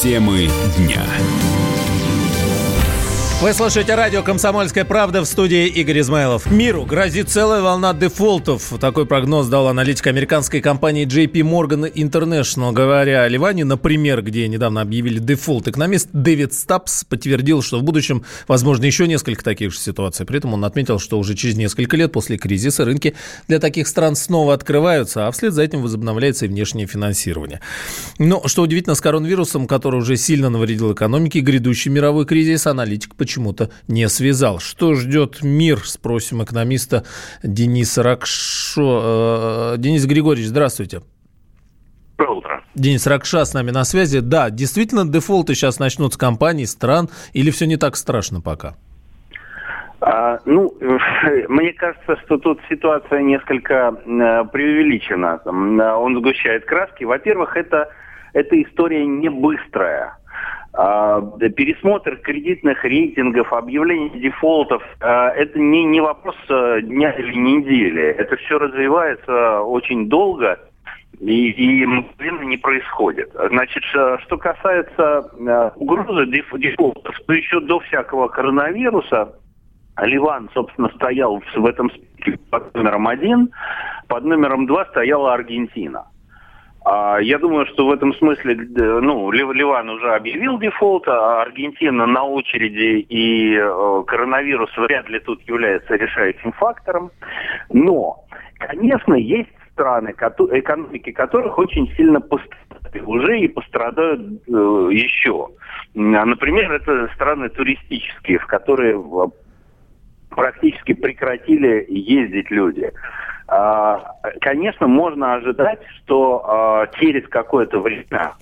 Темы дня. Вы слушаете радио «Комсомольская правда» в студии Игорь Измайлов. Миру грозит целая волна дефолтов. Такой прогноз дал аналитик американской компании JP Morgan International. Говоря о Ливане, например, где недавно объявили дефолт, экономист Дэвид Стапс подтвердил, что в будущем возможно еще несколько таких же ситуаций. При этом он отметил, что уже через несколько лет после кризиса рынки для таких стран снова открываются, а вслед за этим возобновляется и внешнее финансирование. Но, что удивительно, с коронавирусом, который уже сильно навредил экономике, грядущий мировой кризис аналитик почему-то не связал. Что ждет мир, спросим экономиста Дениса Ракшо. Э, Денис Григорьевич, здравствуйте. Доброе утро. Денис Ракша с нами на связи. Да, действительно, дефолты сейчас начнут с компаний, стран, или все не так страшно пока? А, ну, мне кажется, что тут ситуация несколько э, преувеличена. Он сгущает краски. Во-первых, это, эта история не быстрая. А, пересмотр кредитных рейтингов, объявление дефолтов, а, это не, не вопрос а, дня или недели. Это все развивается очень долго и, и мгновенно не происходит. Значит, что касается угрозы дефолтов, то еще до всякого коронавируса Ливан, собственно, стоял в этом списке под номером один, под номером два стояла Аргентина. А, я думаю, что в этом смысле, ну, Ливан уже объявил дефолт, а Аргентина на очереди, и э, коронавирус вряд ли тут является решающим фактором. Но, конечно, есть страны, экономики которых очень сильно пострадали уже и пострадают э, еще. Например, это страны туристические, в которые практически прекратили ездить люди. А, конечно, можно ожидать, что а, через какое-то время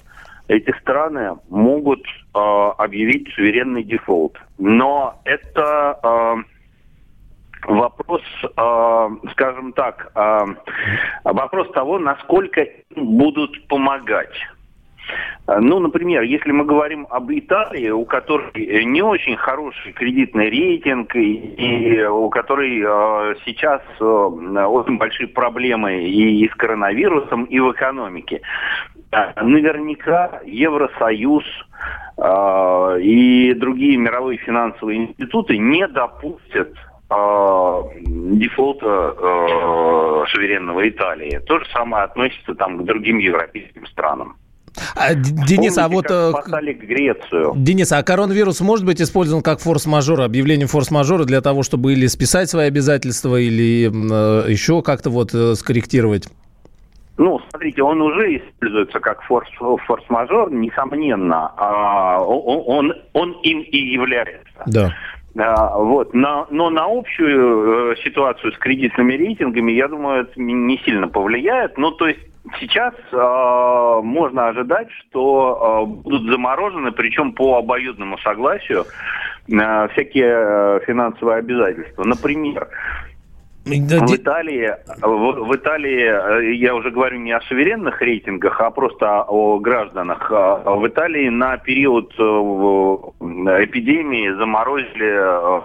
эти страны могут а, объявить суверенный дефолт. Но это вопрос, скажем так, вопрос того, насколько будут помогать. Э, ну, например, если мы говорим об Италии, у которой не очень хороший кредитный рейтинг и, и у которой э, сейчас э, очень большие проблемы и, и с коронавирусом, и в экономике, э, наверняка Евросоюз э, и другие мировые финансовые институты не допустят э, дефолта э, суверенного Италии. То же самое относится там к другим европейским странам. А, Денис, а Помните, а вот... Спасали Грецию. Денис, а коронавирус может быть использован как форс-мажор, объявление форс-мажора для того, чтобы или списать свои обязательства, или э, еще как-то вот э, скорректировать? Ну, смотрите, он уже используется как форс, форс-мажор, несомненно. А, он, он, он им и является. Да. А, вот. Но, но на общую э, ситуацию с кредитными рейтингами, я думаю, это не сильно повлияет. Ну, то есть Сейчас э, можно ожидать, что э, будут заморожены, причем по обоюдному согласию, э, всякие э, финансовые обязательства. Например, в Италии, в, в Италии, э, я уже говорю не о суверенных рейтингах, а просто о гражданах. А в Италии на период э, эпидемии заморозили э,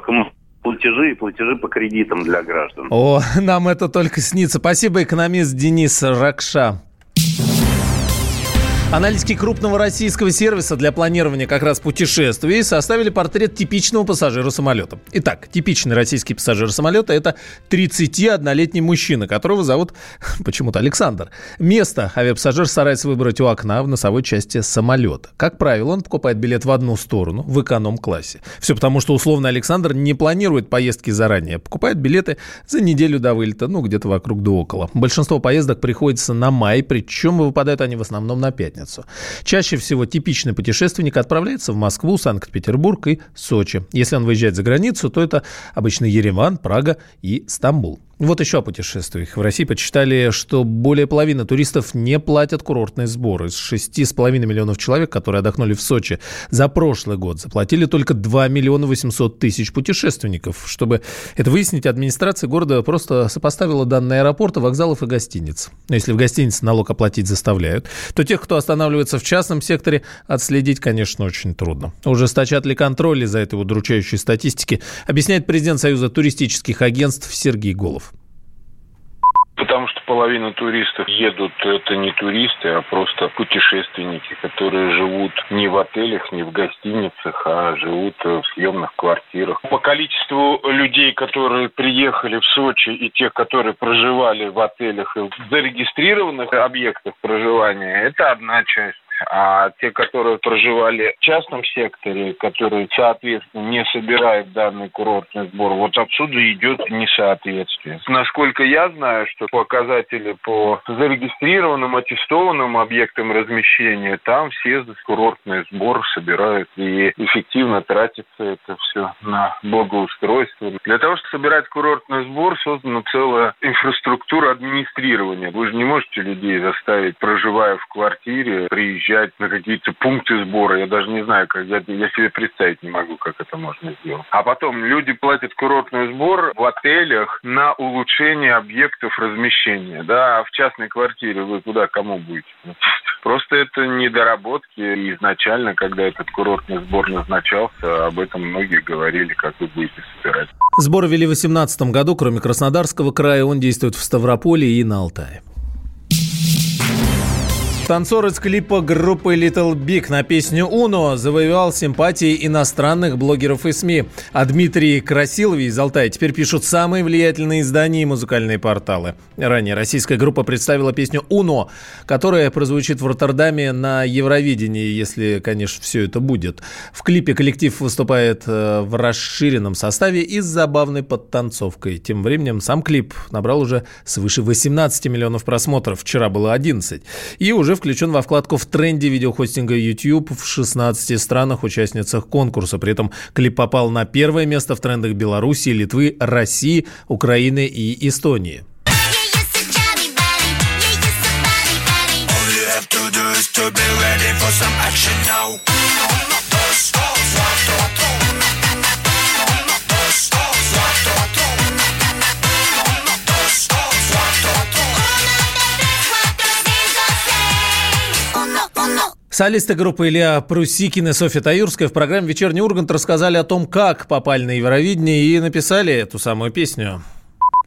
платежи и платежи по кредитам для граждан. О, нам это только снится. Спасибо, экономист Денис Ракша. Аналитики крупного российского сервиса для планирования как раз путешествий составили портрет типичного пассажира самолета. Итак, типичный российский пассажир самолета – это 31-летний мужчина, которого зовут почему-то Александр. Место авиапассажир старается выбрать у окна в носовой части самолета. Как правило, он покупает билет в одну сторону, в эконом-классе. Все потому, что условно Александр не планирует поездки заранее. Покупает билеты за неделю до вылета, ну, где-то вокруг да около. Большинство поездок приходится на май, причем выпадают они в основном на пятницу пятницу. Чаще всего типичный путешественник отправляется в Москву, Санкт-Петербург и Сочи. Если он выезжает за границу, то это обычно Ереван, Прага и Стамбул. Вот еще о путешествиях. В России подсчитали, что более половины туристов не платят курортные сборы. Из 6,5 миллионов человек, которые отдохнули в Сочи за прошлый год, заплатили только 2 миллиона 800 тысяч путешественников. Чтобы это выяснить, администрация города просто сопоставила данные аэропорта, вокзалов и гостиниц. Но если в гостинице налог оплатить заставляют, то тех, кто останавливается в частном секторе, отследить, конечно, очень трудно. Ужесточат ли контроль из-за этой удручающей статистики, объясняет президент Союза туристических агентств Сергей Голов половина туристов едут, это не туристы, а просто путешественники, которые живут не в отелях, не в гостиницах, а живут в съемных квартирах. По количеству людей, которые приехали в Сочи и тех, которые проживали в отелях и в зарегистрированных объектах проживания, это одна часть а те, которые проживали в частном секторе, которые, соответственно, не собирают данный курортный сбор, вот отсюда идет несоответствие. Насколько я знаю, что показатели по зарегистрированным, аттестованным объектам размещения, там все курортный сбор собирают и эффективно тратится это все на благоустройство. Для того, чтобы собирать курортный сбор, создана целая инфраструктура администрирования. Вы же не можете людей заставить, проживая в квартире, приезжать приезжать на какие-то пункты сбора. Я даже не знаю, как я, я себе представить не могу, как это можно сделать. А потом люди платят курортный сбор в отелях на улучшение объектов размещения. Да, в частной квартире вы куда, кому будете? Просто это недоработки. Изначально, когда этот курортный сбор назначался, об этом многие говорили, как вы будете собирать. Сбор ввели в 2018 году. Кроме Краснодарского края, он действует в Ставрополе и на Алтае. Танцор из клипа группы Little Big на песню «Уно» завоевал симпатии иностранных блогеров и СМИ. А Дмитрий Красилов из Алтая теперь пишут самые влиятельные издания и музыкальные порталы. Ранее российская группа представила песню «Уно», которая прозвучит в Роттердаме на Евровидении, если, конечно, все это будет. В клипе коллектив выступает э, в расширенном составе и с забавной подтанцовкой. Тем временем сам клип набрал уже свыше 18 миллионов просмотров. Вчера было 11. И уже в включен во вкладку в тренде видеохостинга YouTube в 16 странах-участницах конкурса. При этом клип попал на первое место в трендах Беларуси, Литвы, России, Украины и Эстонии. to be ready for some action now. Солисты группы Илья Прусикин и Софья Таюрская в программе «Вечерний Ургант» рассказали о том, как попали на Евровидение и написали эту самую песню.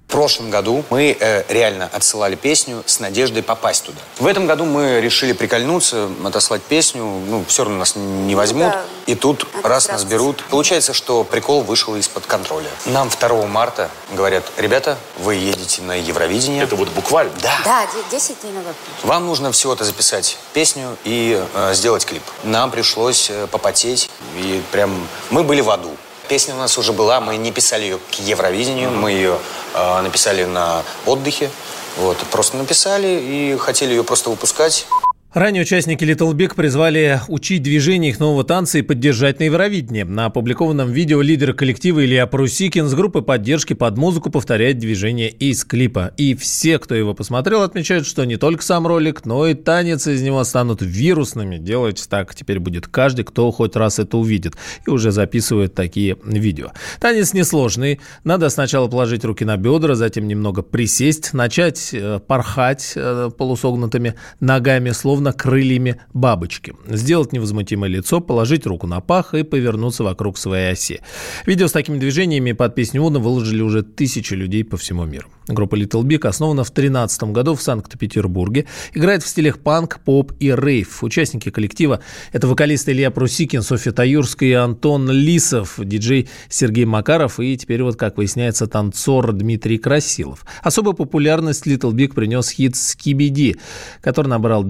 В прошлом году мы э, реально отсылали песню с надеждой попасть туда. В этом году мы решили прикольнуться, отослать песню. Ну, все равно нас не возьмут. Да. И тут Это раз нас берут. Получается, что прикол вышел из-под контроля. Нам 2 марта говорят, ребята, вы едете на Евровидение. Это вот буквально? Да. Да, 10 дней назад. Вам нужно всего-то записать песню и э, сделать клип. Нам пришлось э, попотеть. И прям мы были в аду. Песня у нас уже была, мы не писали ее к Евровидению, мы ее э, написали на отдыхе. Вот, просто написали и хотели ее просто выпускать. Ранее участники Little Big призвали учить движение их нового танца и поддержать на Евровидении. На опубликованном видео лидер коллектива Илья Прусикин с группы поддержки под музыку повторяет движение из клипа. И все, кто его посмотрел, отмечают, что не только сам ролик, но и танец из него станут вирусными. Делать так теперь будет каждый, кто хоть раз это увидит. И уже записывает такие видео. Танец несложный. Надо сначала положить руки на бедра, затем немного присесть, начать э, порхать э, полусогнутыми ногами, словно словно крыльями бабочки. Сделать невозмутимое лицо, положить руку на пах и повернуться вокруг своей оси. Видео с такими движениями под песню Уна выложили уже тысячи людей по всему миру. Группа Little Big основана в 2013 году в Санкт-Петербурге. Играет в стилях панк, поп и рейв. Участники коллектива – это вокалисты Илья Прусикин, Софья Таюрская и Антон Лисов, диджей Сергей Макаров и теперь вот, как выясняется, танцор Дмитрий Красилов. Особую популярность Little Big принес хит «Скибиди», который набрал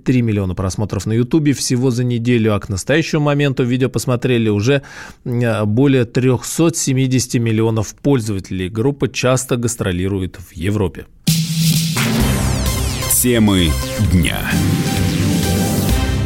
23 миллиона просмотров на Ютубе всего за неделю, а к настоящему моменту видео посмотрели уже более 370 миллионов пользователей. Группа часто гастролирует в Европе. Темы дня.